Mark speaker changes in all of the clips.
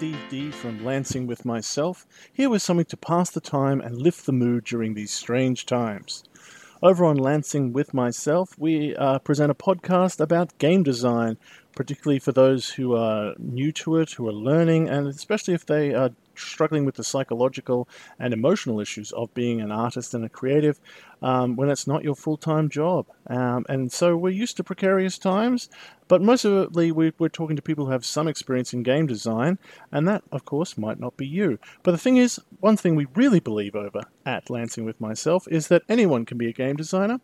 Speaker 1: Steve Dee from Lansing with myself, here with something to pass the time and lift the mood during these strange times. Over on Lansing with myself, we uh, present a podcast about game design, particularly for those who are new to it, who are learning, and especially if they are struggling with the psychological and emotional issues of being an artist and a creative um, when it's not your full time job. Um, and so we're used to precarious times, but mostly we, we're talking to people who have some experience in game design, and that, of course, might not be you. But the thing is, one thing we really believe over at Lansing with myself is that anyone can be a game designer.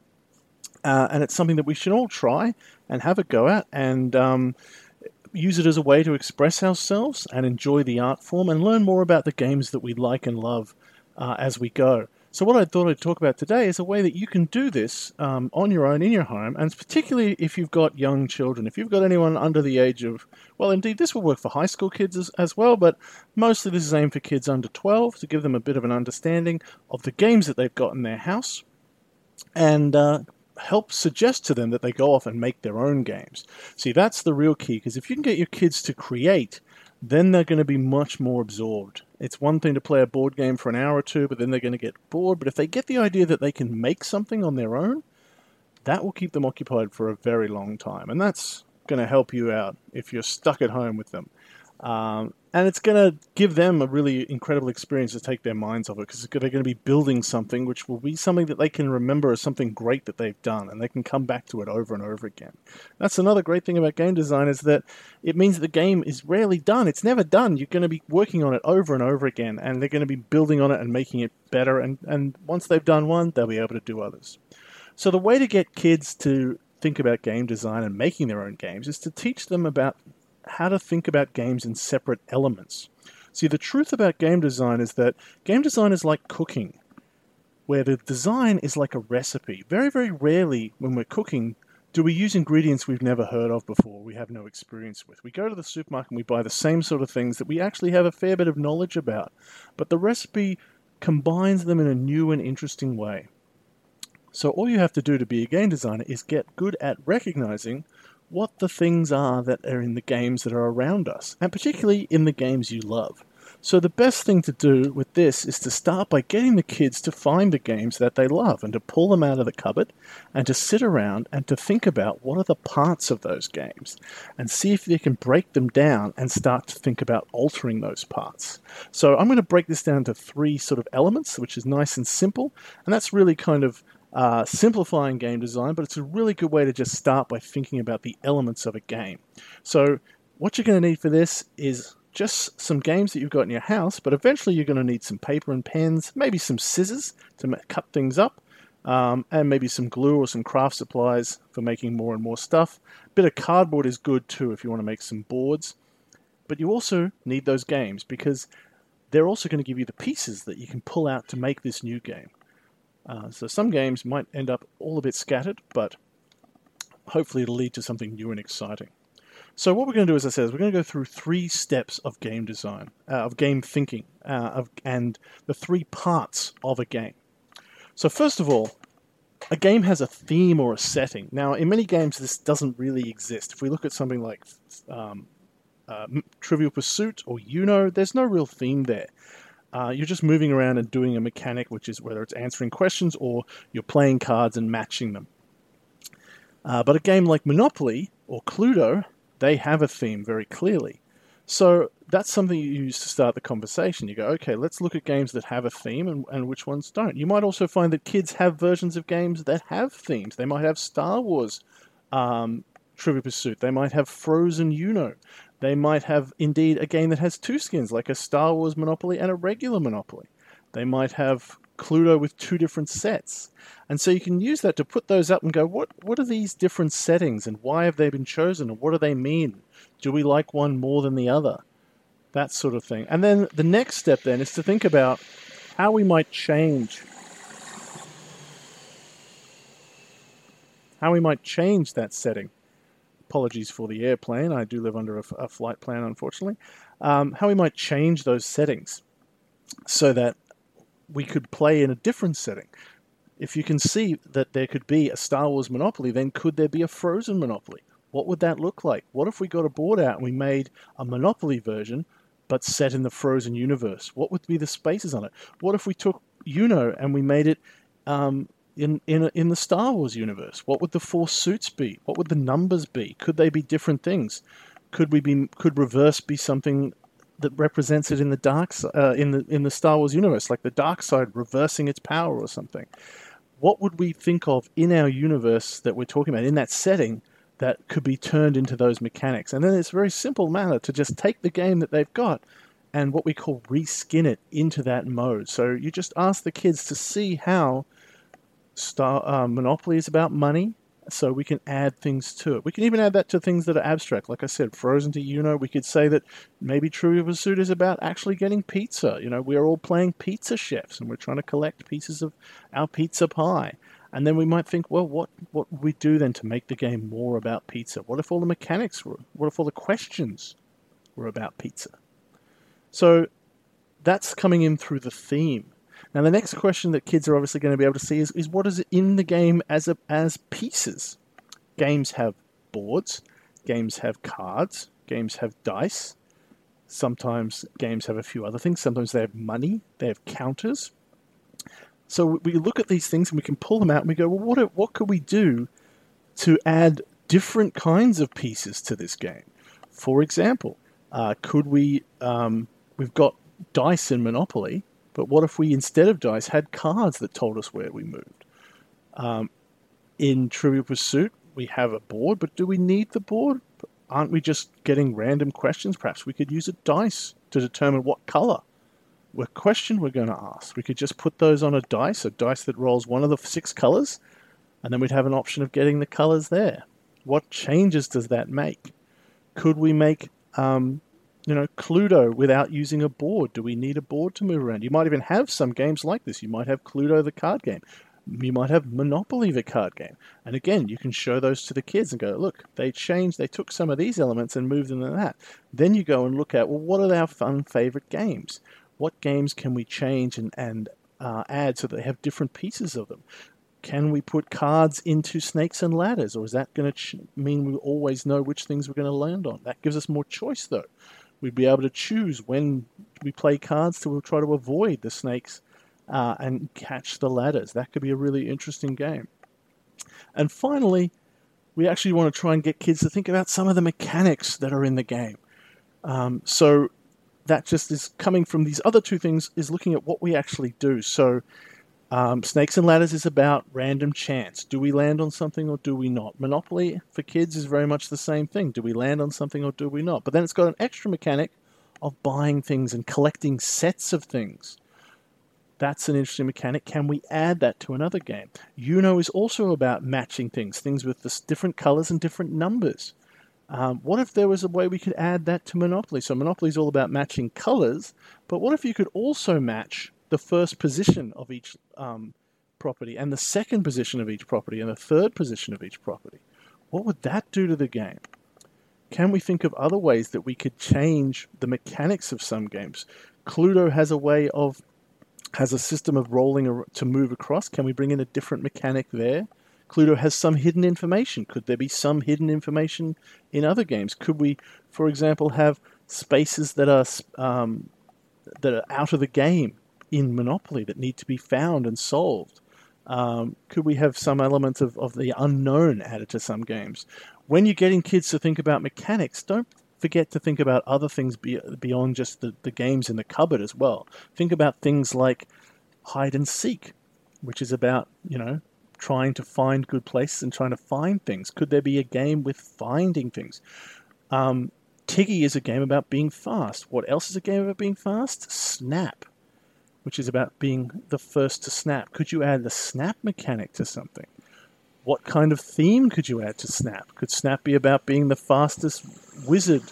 Speaker 1: Uh, and it's something that we should all try and have a go at and um, use it as a way to express ourselves and enjoy the art form and learn more about the games that we like and love uh, as we go. So, what I thought I'd talk about today is a way that you can do this um, on your own in your home, and particularly if you've got young children. If you've got anyone under the age of, well, indeed, this will work for high school kids as, as well, but mostly this is aimed for kids under 12 to give them a bit of an understanding of the games that they've got in their house and uh, help suggest to them that they go off and make their own games. See, that's the real key, because if you can get your kids to create, then they're going to be much more absorbed. It's one thing to play a board game for an hour or two, but then they're going to get bored. But if they get the idea that they can make something on their own, that will keep them occupied for a very long time. And that's going to help you out if you're stuck at home with them. Um, and it's going to give them a really incredible experience to take their minds off it because they're going to be building something which will be something that they can remember as something great that they've done and they can come back to it over and over again. That's another great thing about game design is that it means that the game is rarely done. It's never done. You're going to be working on it over and over again and they're going to be building on it and making it better. And, and once they've done one, they'll be able to do others. So the way to get kids to think about game design and making their own games is to teach them about how to think about games in separate elements. See, the truth about game design is that game design is like cooking, where the design is like a recipe. Very, very rarely when we're cooking do we use ingredients we've never heard of before, we have no experience with. We go to the supermarket and we buy the same sort of things that we actually have a fair bit of knowledge about, but the recipe combines them in a new and interesting way. So all you have to do to be a game designer is get good at recognizing what the things are that are in the games that are around us, and particularly in the games you love. So, the best thing to do with this is to start by getting the kids to find the games that they love and to pull them out of the cupboard and to sit around and to think about what are the parts of those games and see if they can break them down and start to think about altering those parts. So, I'm going to break this down to three sort of elements, which is nice and simple, and that's really kind of uh, simplifying game design, but it's a really good way to just start by thinking about the elements of a game. So, what you're going to need for this is just some games that you've got in your house, but eventually you're going to need some paper and pens, maybe some scissors to cut things up, um, and maybe some glue or some craft supplies for making more and more stuff. A bit of cardboard is good too if you want to make some boards. But you also need those games because they're also going to give you the pieces that you can pull out to make this new game. Uh, so some games might end up all a bit scattered, but hopefully it'll lead to something new and exciting. So what we're going to do, as I said, is we're going to go through three steps of game design, uh, of game thinking, uh, of, and the three parts of a game. So first of all, a game has a theme or a setting. Now, in many games, this doesn't really exist. If we look at something like um, uh, Trivial Pursuit or Uno, there's no real theme there. Uh, you're just moving around and doing a mechanic, which is whether it's answering questions or you're playing cards and matching them. Uh, but a game like Monopoly or Cluedo, they have a theme very clearly. So that's something you use to start the conversation. You go, okay, let's look at games that have a theme and, and which ones don't. You might also find that kids have versions of games that have themes. They might have Star Wars um, Trivial Pursuit. They might have Frozen Uno. They might have indeed a game that has two skins, like a Star Wars Monopoly and a regular Monopoly. They might have Cluedo with two different sets. And so you can use that to put those up and go, what, what are these different settings and why have they been chosen and what do they mean? Do we like one more than the other? That sort of thing. And then the next step then is to think about how we might change how we might change that setting. Apologies for the airplane. I do live under a, a flight plan, unfortunately. Um, how we might change those settings so that we could play in a different setting. If you can see that there could be a Star Wars Monopoly, then could there be a Frozen Monopoly? What would that look like? What if we got a board out and we made a Monopoly version, but set in the Frozen universe? What would be the spaces on it? What if we took Uno and we made it um, in in in the Star Wars universe? What would the four suits be? What would the numbers be? Could they be different things? Could we be could reverse be something that represents it in the dark uh, in the in the Star Wars universe, like the dark side reversing its power or something. What would we think of in our universe that we're talking about in that setting that could be turned into those mechanics? And then it's a very simple manner to just take the game that they've got and what we call reskin it into that mode. So you just ask the kids to see how Star uh, Monopoly is about money, so we can add things to it. We can even add that to things that are abstract. Like I said, Frozen to Uno, we could say that maybe Trivial Pursuit is about actually getting pizza. You know, we're all playing pizza chefs and we're trying to collect pieces of our pizza pie. And then we might think, well, what what would we do then to make the game more about pizza? What if all the mechanics were? What if all the questions were about pizza? So that's coming in through the theme. Now, the next question that kids are obviously going to be able to see is, is what is in the game as a, as pieces? Games have boards, games have cards, games have dice. Sometimes games have a few other things. Sometimes they have money, they have counters. So we look at these things and we can pull them out and we go, well, what, what could we do to add different kinds of pieces to this game? For example, uh, could we, um, we've got dice in Monopoly, but what if we, instead of dice, had cards that told us where we moved? Um, in Trivial Pursuit, we have a board, but do we need the board? Aren't we just getting random questions? Perhaps we could use a dice to determine what color what question we're going to ask. We could just put those on a dice, a dice that rolls one of the six colors, and then we'd have an option of getting the colors there. What changes does that make? Could we make um, you know, Cluedo without using a board? Do we need a board to move around? You might even have some games like this. You might have Cluedo, the card game. You might have Monopoly, the card game. And again, you can show those to the kids and go, look, they changed, they took some of these elements and moved them to that. Then you go and look at, well, what are our fun favorite games? What games can we change and, and uh, add so they have different pieces of them? Can we put cards into snakes and ladders, or is that going to ch- mean we always know which things we're going to land on? That gives us more choice, though we'd be able to choose when we play cards to try to avoid the snakes uh, and catch the ladders. That could be a really interesting game. And finally, we actually want to try and get kids to think about some of the mechanics that are in the game. Um, so that just is coming from these other two things is looking at what we actually do. So um, Snakes and Ladders is about random chance. Do we land on something or do we not? Monopoly for kids is very much the same thing. Do we land on something or do we not? But then it's got an extra mechanic of buying things and collecting sets of things. That's an interesting mechanic. Can we add that to another game? Uno is also about matching things, things with different colors and different numbers. Um, what if there was a way we could add that to Monopoly? So Monopoly is all about matching colors, but what if you could also match the first position of each um, property and the second position of each property and the third position of each property. What would that do to the game? Can we think of other ways that we could change the mechanics of some games? Cluedo has a way of has a system of rolling to move across. Can we bring in a different mechanic there? Cluedo has some hidden information. Could there be some hidden information in other games? Could we, for example, have spaces that are um, that are out of the game in Monopoly that need to be found and solved. Um, could we have some element of, of the unknown added to some games? When you're getting kids to think about mechanics, don't forget to think about other things be, beyond just the, the games in the cupboard as well. Think about things like hide and seek, which is about, you know, trying to find good places and trying to find things. Could there be a game with finding things? Um, Tiggy is a game about being fast. What else is a game about being fast? Snap, which is about being the first to snap. Could you add the snap mechanic to something? What kind of theme could you add to Snap? Could Snap be about being the fastest wizard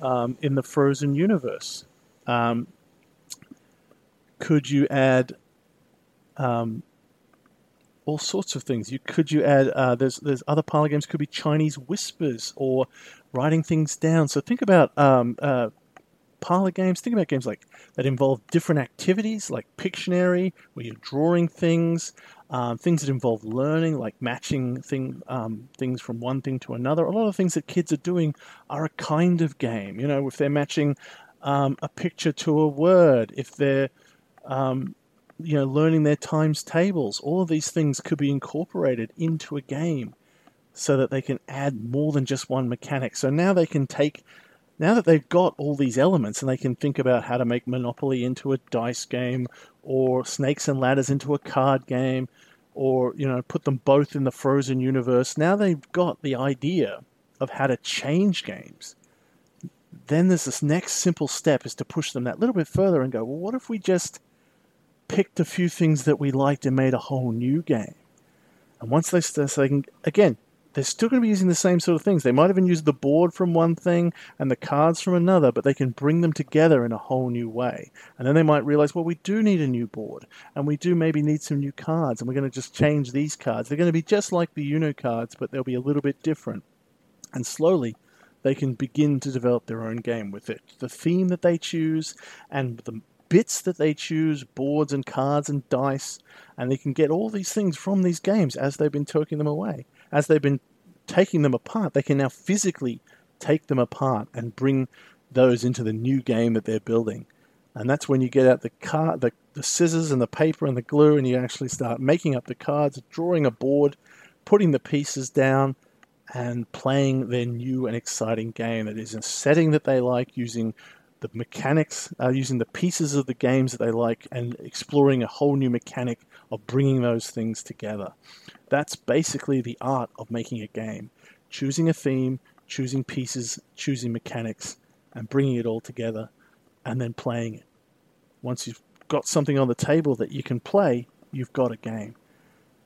Speaker 1: um, in the Frozen universe? Um, could you add um, all sorts of things. You could you add uh, there's there's other parlor games could be Chinese whispers or writing things down. So think about um, uh, parlor games. Think about games like that involve different activities, like Pictionary, where you're drawing things. Um, things that involve learning, like matching thing um, things from one thing to another. A lot of things that kids are doing are a kind of game. You know, if they're matching um, a picture to a word, if they're um, you know, learning their times tables. All of these things could be incorporated into a game so that they can add more than just one mechanic. So now they can take, now that they've got all these elements and they can think about how to make Monopoly into a dice game or Snakes and Ladders into a card game or, you know, put them both in the Frozen universe. Now they've got the idea of how to change games. Then there's this next simple step is to push them that little bit further and go, well, what if we just picked a few things that we liked and made a whole new game. And once they start saying, again, they're still going to be using the same sort of things. They might even use the board from one thing and the cards from another, but they can bring them together in a whole new way. And then they might realize, well, we do need a new board, and we do maybe need some new cards, and we're going to just change these cards. They're going to be just like the Uno cards, but they'll be a little bit different. And slowly, they can begin to develop their own game with it. The theme that they choose and the bits that they choose, boards and cards and dice, and they can get all these things from these games as they've been taking them away. As they've been taking them apart, they can now physically take them apart and bring those into the new game that they're building. And that's when you get out the card, the, the scissors and the paper and the glue, and you actually start making up the cards, drawing a board, putting the pieces down, and playing their new and exciting game that is a setting that they like using the mechanics, uh, using the pieces of the games that they like, and exploring a whole new mechanic of bringing those things together. That's basically the art of making a game. Choosing a theme, choosing pieces, choosing mechanics, and bringing it all together, and then playing it. Once you've got something on the table that you can play, you've got a game.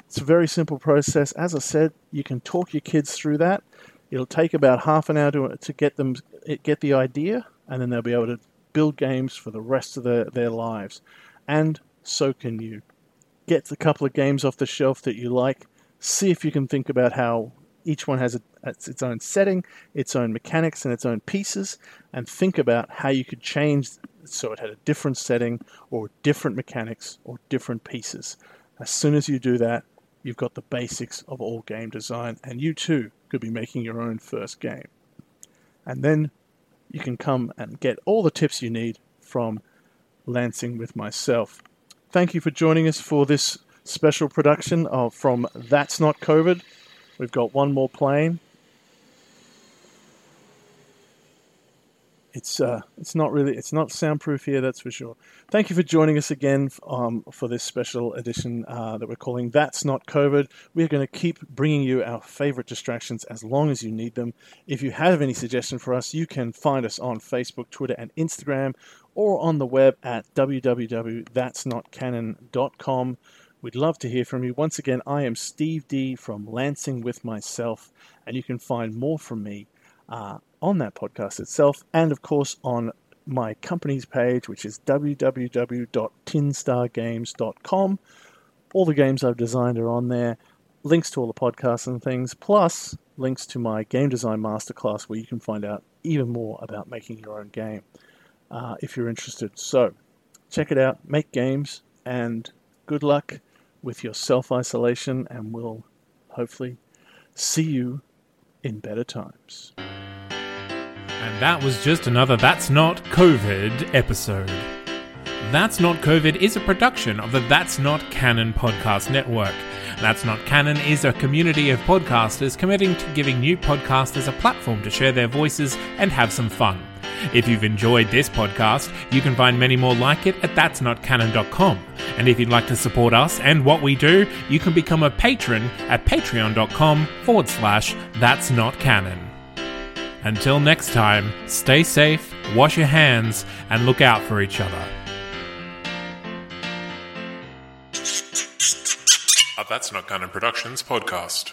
Speaker 1: It's a very simple process. As I said, you can talk your kids through that. It'll take about half an hour to, to get them get the idea, and then they'll be able to build games for the rest of their, their lives. And so can you. Get a couple of games off the shelf that you like, see if you can think about how each one has a, its own setting, its own mechanics, and its own pieces, and think about how you could change so it had a different setting, or different mechanics, or different pieces. As soon as you do that, you've got the basics of all game design, and you too could be making your own first game. And then you can come and get all the tips you need from Lansing with myself. Thank you for joining us for this special production of from That's Not COVID. We've got one more plane it's uh, it's not really it's not soundproof here, that's for sure. Thank you for joining us again um, for this special edition uh, that we're calling "That's Not COVID." We're going to keep bringing you our favorite distractions as long as you need them. If you have any suggestion for us, you can find us on Facebook, Twitter, and Instagram, or on the web at www.that'snotcanon.com. We'd love to hear from you. Once again, I am Steve Dee from Lansing with Myself, and you can find more from me. Uh, on that podcast itself, and of course on my company's page, which is www.tinstargames.com. All the games I've designed are on there, links to all the podcasts and things, plus links to my game design masterclass where you can find out even more about making your own game uh, if you're interested. So check it out, make games, and good luck with your self isolation, and we'll hopefully see you in better times.
Speaker 2: And that was just another That's Not COVID episode. That's Not COVID is a production of the That's Not Canon podcast network. That's Not Canon is a community of podcasters committing to giving new podcasters a platform to share their voices and have some fun. If you've enjoyed this podcast, you can find many more like it at that'snotcanon.com. And if you'd like to support us and what we do, you can become a patron at patreon.com forward slash that's not canon. Until next time, stay safe, wash your hands, and look out for each other.
Speaker 3: A That's Not Canon Productions podcast.